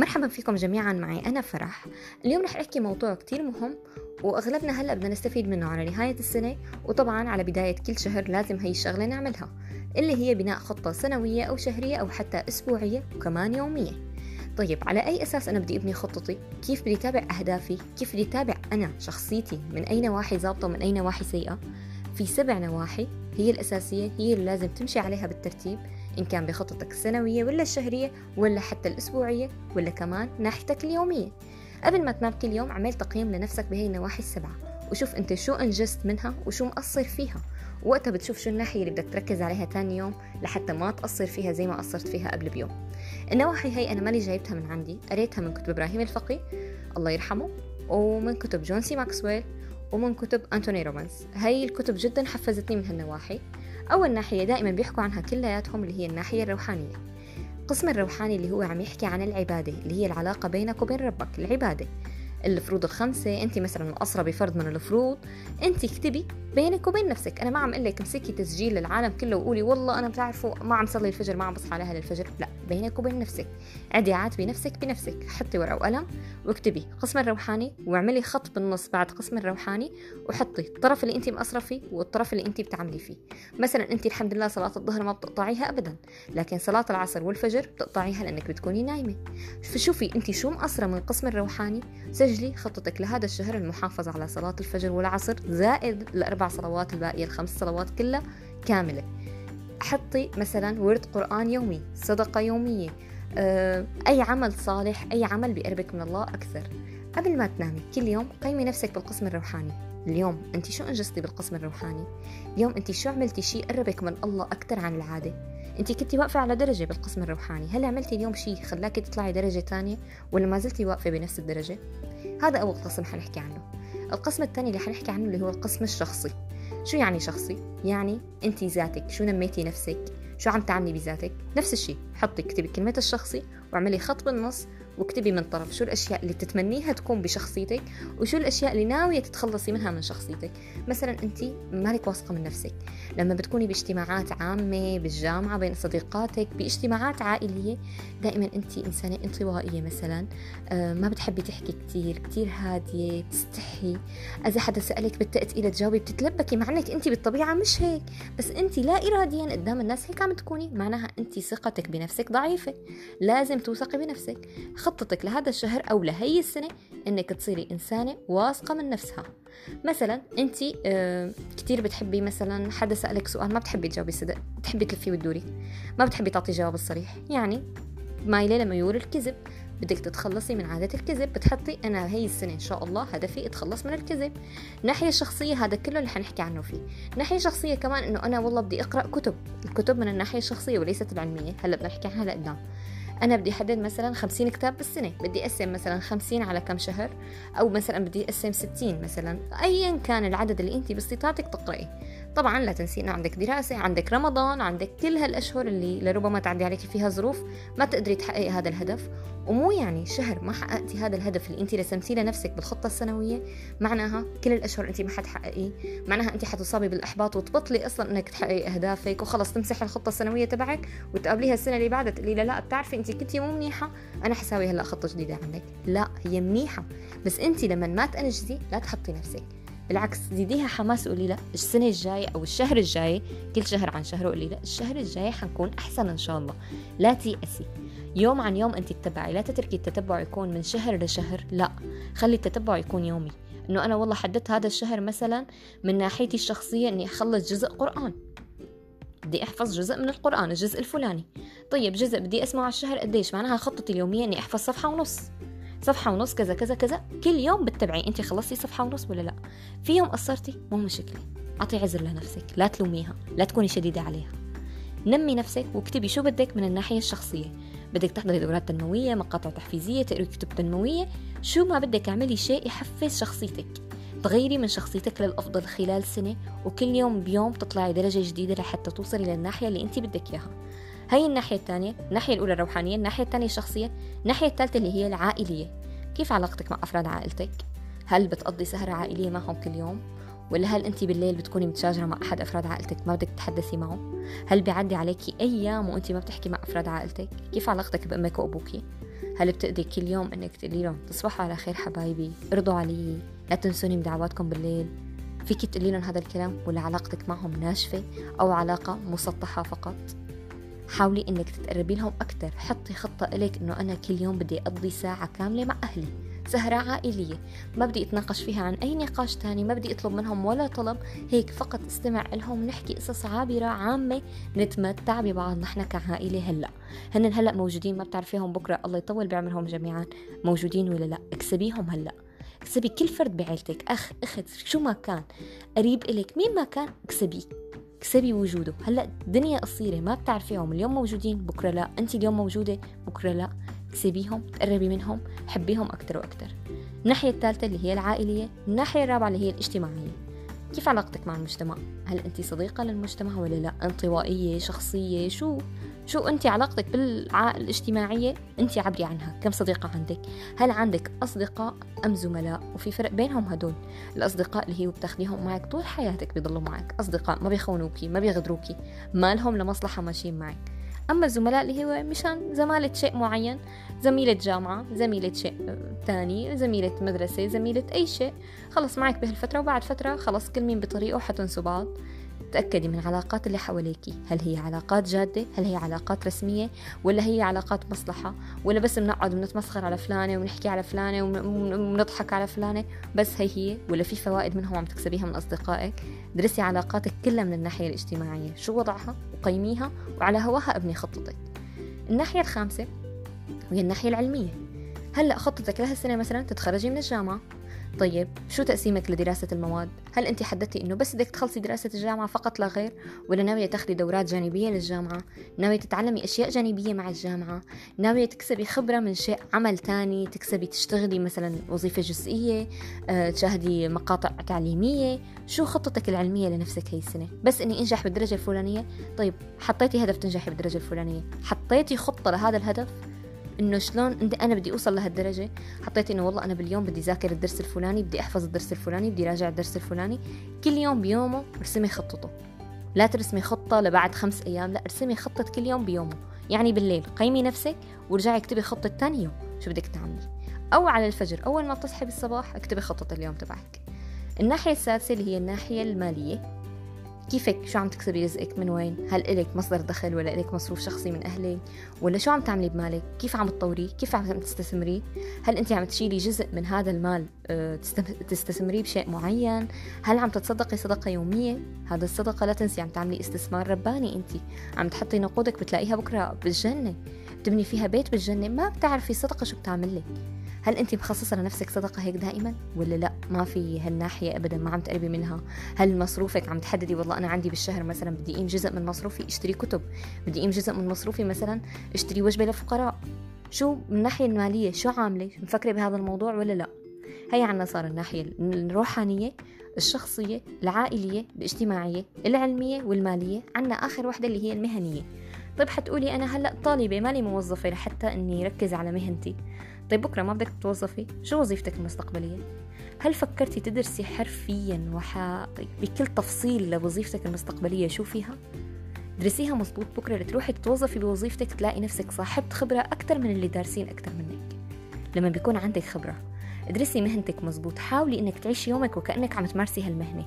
مرحبا فيكم جميعا معي أنا فرح اليوم رح أحكي موضوع كتير مهم وأغلبنا هلأ بدنا نستفيد منه على نهاية السنة وطبعا على بداية كل شهر لازم هي الشغلة نعملها اللي هي بناء خطة سنوية أو شهرية أو حتى أسبوعية وكمان يومية طيب على أي أساس أنا بدي أبني خطتي؟ كيف بدي أتابع أهدافي؟ كيف بدي أتابع أنا شخصيتي من أي نواحي ظابطة ومن أي نواحي سيئة؟ في سبع نواحي هي الأساسية هي اللي لازم تمشي عليها بالترتيب إن كان بخطتك السنوية ولا الشهرية ولا حتى الأسبوعية ولا كمان ناحيتك اليومية. قبل ما تنام كل يوم عمل تقييم لنفسك بهي النواحي السبعة وشوف أنت شو أنجزت منها وشو مقصر فيها. وقتها بتشوف شو الناحية اللي بدك تركز عليها تاني يوم لحتى ما تقصر فيها زي ما قصرت فيها قبل بيوم. النواحي هي أنا مالي جايبتها من عندي قريتها من كتب إبراهيم الفقي الله يرحمه ومن كتب جون سي ماكسويل ومن كتب أنتوني روبنز هاي الكتب جدا حفزتني من هالنواحي. أول ناحية دائما بيحكوا عنها كلياتهم اللي هي الناحية الروحانية. القسم الروحاني اللي هو عم يحكي عن العبادة اللي هي العلاقة بينك وبين ربك العبادة. الفروض الخمسة أنت مثلا مقصرة بفرض من الفروض أنت اكتبي بينك وبين نفسك. أنا ما عم أقول لك امسكي تسجيل للعالم كله وقولي والله أنا بتعرفوا ما عم صلي الفجر ما عم بصحى عليها للفجر لا بينك وبين نفسك. عدي عاتبي نفسك بنفسك. حطي ورقة وقلم واكتبي قسم الروحاني واعملي خط بالنص بعد قسم الروحاني وحطي الطرف اللي أنت مقصرة فيه والطرف اللي أنت بتعملي فيه. مثلا أنت الحمد لله صلاة الظهر ما بتقطعيها أبدا لكن صلاة العصر والفجر بتقطعيها لأنك بتكوني نايمة. فشوفي أنت شو مقصرة من القسم الروحاني. سجلي خطتك لهذا الشهر المحافظة على صلاة الفجر والعصر زائد الأربع صلوات الباقية الخمس صلوات كلها كاملة. حطي مثلا ورد قرآن يومي صدقة يومية آه، أي عمل صالح أي عمل بيقربك من الله أكثر. قبل ما تنامي كل يوم قيمي نفسك بالقسم الروحاني. اليوم أنت شو أنجزتي بالقسم الروحاني؟ اليوم أنت شو عملتي شيء قربك من الله أكثر عن العادة؟ أنت كنتي واقفة على درجة بالقسم الروحاني. هل عملتي اليوم شيء خلاكي تطلعي درجة تانية ولا ما زلتي واقفة بنفس الدرجة؟ هذا أول قسم حنحكي عنه. القسم الثاني اللي حنحكي عنه اللي هو القسم الشخصي. شو يعني شخصي؟ يعني انت ذاتك شو نميتي نفسك؟ شو عم تعملي بذاتك؟ نفس الشيء حطي اكتبي كلمة الشخصي واعملي خط بالنص واكتبي من طرف شو الأشياء اللي تتمنيها تكون بشخصيتك وشو الأشياء اللي ناوية تتخلصي منها من شخصيتك. مثلا أنت مالك واثقة من نفسك. لما بتكوني باجتماعات عامة بالجامعة بين صديقاتك باجتماعات عائلية دائما أنت إنسانة انطوائية مثلا آه، ما بتحبي تحكي كثير كثير هادية بتستحي. إذا حدا سألك بالتأتئلة تجاوبي بتتلبكي مع إنك أنت بالطبيعة مش هيك. بس أنت لا اراديا قدام الناس هيك عم تكوني معناها أنت ثقتك بنفسك ضعيفة. لازم توثقي بنفسك. خطتك لهذا الشهر أو لهي السنة إنك تصيري إنسانة واثقة من نفسها. مثلا أنت كتير بتحبي مثلا حدا سألك سؤال ما بتحبي تجاوبي صدق بتحبي تلفي وتدوري ما بتحبي تعطي جواب الصريح. يعني مايلة لميول الكذب بدك تتخلصي من عادة الكذب بتحطي أنا هي السنة إن شاء الله هدفي أتخلص من الكذب. ناحية الشخصية هذا كله اللي حنحكي عنه فيه. ناحية شخصية كمان إنه أنا والله بدي أقرأ كتب الكتب من الناحية الشخصية وليست العلمية هلأ بدنا نحكي عنها لقدام. أنا بدي أحدد مثلا خمسين كتاب بالسنة بدي أقسم مثلا خمسين على كم شهر أو مثلا بدي أقسم ستين مثلا أيا كان العدد اللي أنت باستطاعتك تقرأيه. طبعا لا تنسي انه عندك دراسة عندك رمضان عندك كل هالأشهر اللي لربما تعدي عليك فيها ظروف ما تقدري تحققي هذا الهدف. ومو يعني شهر ما حققتي هذا الهدف اللي انت رسمتيه لنفسك بالخطة السنوية معناها كل الأشهر انت ما حتحققيه معناها انت حتصابي بالإحباط وتبطلي أصلا إنك تحققي أهدافك وخلص تمسحي الخطة السنوية تبعك وتقابليها السنة اللي بعدها تقولي لا, لا بتعرفي انت كنتي مو منيحة أنا حساوي هلا خطة جديدة عندك. لا هي منيحة. بس انت لما ما تنجزي لا تحطي نفسك. بالعكس زيديها حماس وقولي لا السنة الجاية أو الشهر الجاي كل شهر عن شهر قولي لا الشهر الجاي حنكون أحسن إن شاء الله. لا تيأسي. يوم عن يوم أنت تتبعي لا تتركي التتبع يكون من شهر لشهر لا. خلي التتبع يكون يومي. إنه أنا والله حددت هذا الشهر مثلا من ناحيتي الشخصية إني أخلص جزء قرآن. بدي أحفظ جزء من القرآن الجزء الفلاني. طيب جزء بدي أسمعه على الشهر قديش؟ معناها خطتي اليومية إني أحفظ صفحة ونص. صفحة ونص كذا كذا كذا. كل يوم بتتبعي انت خلصتي صفحة ونص ولا لا. في يوم قصرتي مو مشكلة. أعطي عذر لنفسك. لا تلوميها. لا تكوني شديدة عليها. نمي نفسك واكتبي شو بدك من الناحية الشخصية. بدك تحضري دورات تنموية مقاطع تحفيزية تقري كتب تنموية. شو ما بدك اعملي شيء يحفز شخصيتك. تغيري من شخصيتك للأفضل خلال سنة وكل يوم بيوم تطلعي درجة جديدة لحتى توصلي للناحية اللي انت بدك إياها. هاي الناحية الثانية الناحية الأولى الروحانية الناحية الثانية الشخصية الناحية الثالثة اللي هي العائلية كيف علاقتك مع أفراد عائلتك؟ هل بتقضي سهرة عائلية معهم كل يوم؟ ولا هل أنت بالليل بتكوني متشاجرة مع أحد أفراد عائلتك ما بدك تتحدثي معه؟ هل بيعدي عليكي أيام وأنت ما بتحكي مع أفراد عائلتك؟ كيف علاقتك بأمك وأبوكي؟ هل بتقدري كل يوم إنك تقولي لهم تصبحوا على خير حبايبي ارضوا علي لا تنسوني بدعواتكم بالليل فيك تقولي لهم هذا الكلام ولا علاقتك معهم ناشفة أو علاقة مسطحة فقط حاولي إنك تتقربي لهم أكثر حطي خطة لك إنه أنا كل يوم بدي أقضي ساعة كاملة مع أهلي. سهرة عائلية. ما بدي أتناقش فيها عن أي نقاش تاني. ما بدي أطلب منهم ولا طلب. هيك فقط استمع لهم. نحكي قصص عابرة عامة. نتمتع ببعض. نحن كعائلة هلأ. هن هلأ موجودين. ما بتعرفيهم بكرة. الله يطول بعمرهم جميعا. موجودين ولا لأ؟ اكسبيهم هلأ. اكسبي كل فرد بعيلتك. أخ أخت شو ما كان. قريب إلك. مين ما كان اكسبيه. اكسبي وجوده. هلا الدنيا قصيرة ما بتعرفيهم. اليوم موجودين بكرة لا. انت اليوم موجودة بكرة لا. اكسبيهم تقربي منهم حبيهم أكثر وأكثر الناحية الثالثة اللي هي العائلية الناحية الرابعة اللي هي الاجتماعية. كيف علاقتك مع المجتمع؟ هل انت صديقة للمجتمع ولا لا؟ انطوائية شخصية شو؟ شو انت علاقتك بالاجتماعيه انت عبري عنها كم صديقة عندك؟ هل عندك أصدقاء أم زملاء؟ وفي فرق بينهم هدول. الأصدقاء اللي هي بتاخذيهم معك طول حياتك بيضلوا معك. أصدقاء ما بيخونوكي ما بيغدروكي. ما لهم لمصلحة ماشيين معك. أما الزملاء اللي هو مشان زمالة شيء معين زميلة جامعة زميلة شيء تاني زميلة مدرسة زميلة أي شيء خلص معك بهالفترة وبعد فترة خلص كل مين بطريقه حتنسوا بعض. تأكدي من العلاقات اللي حواليكي هل هي علاقات جادة؟ هل هي علاقات رسمية؟ ولا هي علاقات مصلحة؟ ولا بس بنقعد ونتمسخر على فلانة ونحكي على فلانة ونضحك على فلانة؟ بس هي هي. ولا في فوائد منهم عم تكسبيها من أصدقائك؟ درسي علاقاتك كلها من الناحية الاجتماعية. شو وضعها؟ وقيميها؟ وعلى هواها أبني خطتك. الناحية الخامسة وهي الناحية العلمية. هلأ خطتك لهالسنة مثلا تتخرجي من الجامعة؟ طيب شو تقسيمك لدراسة المواد؟ هل أنت حددتي إنه بس بدك تخلصي دراسة الجامعة فقط لا غير؟ ولا ناوية تاخدي دورات جانبية للجامعة؟ ناوية تتعلمي أشياء جانبية مع الجامعة؟ ناوية تكسبي خبرة من شيء عمل تاني؟ تكسبي تشتغلي مثلا وظيفة جزئية؟ أه، تشاهدي مقاطع تعليمية؟ شو خطتك العلمية لنفسك هي السنة؟ بس إني أنجح بالدرجة الفلانية؟ طيب حطيتي هدف تنجحي بالدرجة الفلانية؟ حطيتي خطة لهذا الهدف؟ إنه شلون أنا بدي أوصل لهالدرجة. حطيت إنه والله أنا باليوم بدي ذاكر الدرس الفلاني بدي أحفظ الدرس الفلاني بدي راجع الدرس الفلاني. كل يوم بيومه ارسمي خطته. لا ترسمي خطة لبعد خمس أيام لا ارسمي خطة كل يوم بيومه. يعني بالليل قيمي نفسك ورجعي اكتبي خطة ثاني يوم شو بدك تعملي. أو على الفجر أول ما بتصحي بالصباح اكتبي خطة اليوم تبعك. الناحية السادسة اللي هي الناحية المالية. كيفك؟ شو عم تكسبي رزقك؟ من وين؟ هل إلك مصدر دخل ولا إلك مصروف شخصي من أهلك؟ ولا شو عم تعملي بمالك؟ كيف عم تطوريه كيف عم تستثمريه هل أنت عم تشيلي جزء من هذا المال آه، تستثمريه بشيء معين؟ هل عم تتصدقي صدقة يومية؟ هذا الصدقة لا تنسي عم تعملي استثمار رباني أنت. عم تحطي نقودك بتلاقيها بكرة بالجنة. تبني فيها بيت بالجنة. ما بتعرفي صدقة شو بتعمل لك. هل انت مخصصة لنفسك صدقة هيك دائما؟ ولا لا؟ ما في هالناحية ابدا ما عم تقربي منها. هل مصروفك عم تحددي؟ والله أنا عندي بالشهر مثلا بدي أقيم جزء من مصروفي أشتري كتب. بدي أقيم جزء من مصروفي مثلا أشتري وجبة للفقراء. شو من الناحية المالية؟ شو عاملة؟ مفكرة بهذا الموضوع ولا لا؟ هي عنا صار الناحية الروحانية الشخصية العائلية الاجتماعية العلمية والمالية. عنا آخر وحدة اللي هي المهنية. طيب حتقولي أنا هلأ طالبة مالي موظفة لحتى إني ركز على مهنتي. طيب بكرة ما بدك تتوظفي شو وظيفتك المستقبلية؟ هل فكرتي تدرسي حرفيا وح... بكل تفصيل لوظيفتك المستقبلية شو فيها؟ درسيها مزبوط بكرة لتروحي تتوظفي بوظيفتك تلاقي نفسك صاحبة خبرة أكثر من اللي دارسين أكثر منك لما بيكون عندك خبرة ادرسي مهنتك مزبوط حاولي إنك تعيشي يومك وكأنك عم تمارسي هالمهنة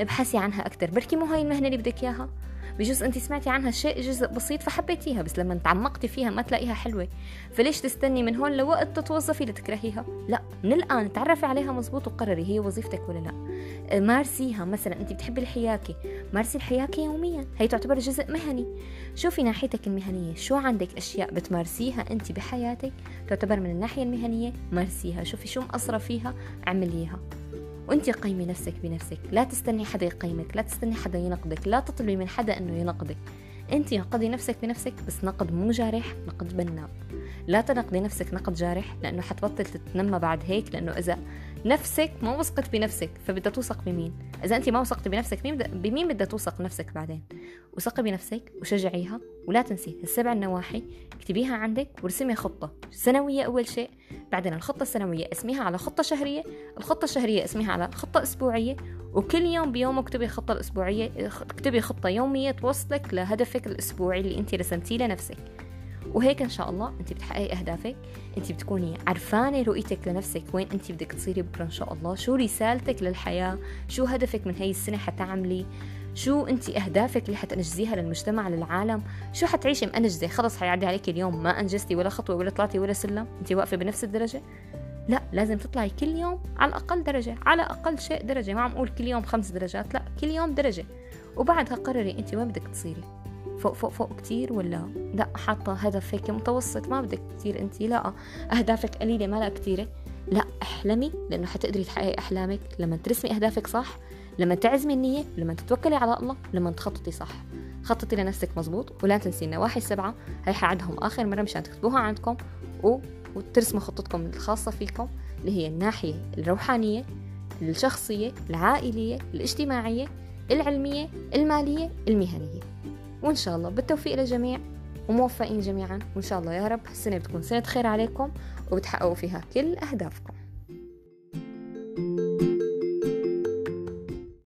ابحثي عنها أكثر بركي مو هاي المهنة اللي بدك إياها بجوز انت سمعتي عنها شيء جزء بسيط فحبيتيها بس لما تعمقتي فيها ما تلاقيها حلوة. فليش تستني من هون لوقت تتوظفي لتكرهيها؟ لا من الآن تعرفي عليها مزبوط وقرري هي وظيفتك ولا لا. مارسيها مثلا انت بتحبي الحياكه مارسي الحياكه يوميا هي تعتبر جزء مهني. شوفي ناحيتك المهنية شو عندك أشياء بتمارسيها انت بحياتك تعتبر من الناحية المهنية؟ مارسيها شوفي شو مقصرة فيها اعمليها. وانت قيمي نفسك بنفسك. لا تستني حدا يقيمك لا تستني حدا ينقدك لا تطلبي من حدا انه ينقدك. انت نقدي نفسك بنفسك بس نقد مو جارح نقد بناء. لا تنقدي نفسك نقد جارح لأنه حتبطل تتنمى بعد هيك لأنه إذا نفسك ما وثقت بنفسك فبدها توثق بمين؟ إذا أنت ما وثقتي بنفسك مين بمين بدها توثق نفسك بعدين؟ وثقي بنفسك وشجعيها ولا تنسي السبع النواحي اكتبيها عندك ورسمي خطة. سنوية أول شيء بعدين الخطة السنوية اسميها على خطة شهرية الخطة الشهرية اسميها على خطة أسبوعية وكل يوم بيوم اكتبي خطة الاسبوعيه اكتبي خطة يومية توصلك لهدفك الأسبوعي اللي انت رسمتيه لنفسك. وهيك إن شاء الله أنت بتحققي أهدافك أنت بتكوني عرفانة رؤيتك لنفسك وين أنت بدك تصيري بكرة إن شاء الله شو رسالتك للحياة شو هدفك من هاي السنة حتعملي. شو أنت أهدافك اللي حتنجزيها للمجتمع للعالم؟ شو حتعيشي مأنجزة خلص حيعدي عليك اليوم ما أنجزتي ولا خطوة ولا طلعتي ولا سلم. أنت واقفة بنفس الدرجة؟ لا لازم تطلعي كل يوم على الأقل درجة على أقل شيء درجة. ما عم أقول كل يوم خمس درجات لا كل يوم درجة. وبعدها قرري أنت وين بدك تصيري؟ فوق فوق فوق كتير ولا لا؟ حاطة هدف هيك متوسط ما بدك كتير أنت لا. أهدافك قليلة ما لا كتيرة. لا احلمي لأنه حتقدري تحققي أحلامك. لما ترسمي أهدافك صح لما تعزمي النية لما تتوكلي على الله لما تخططي صح. خططي لنفسك مزبوط ولا تنسي النواحي السبعة. هي حعدهم آخر مرة مشان تكتبوها عندكم و... وترسموا خطتكم الخاصة فيكم اللي هي الناحية الروحانية الشخصية العائلية الاجتماعية العلمية المالية المهنية. وإن شاء الله بالتوفيق للجميع وموفقين جميعا. وإن شاء الله يا رب السنة بتكون سنة خير عليكم وبتحققوا فيها كل أهدافكم.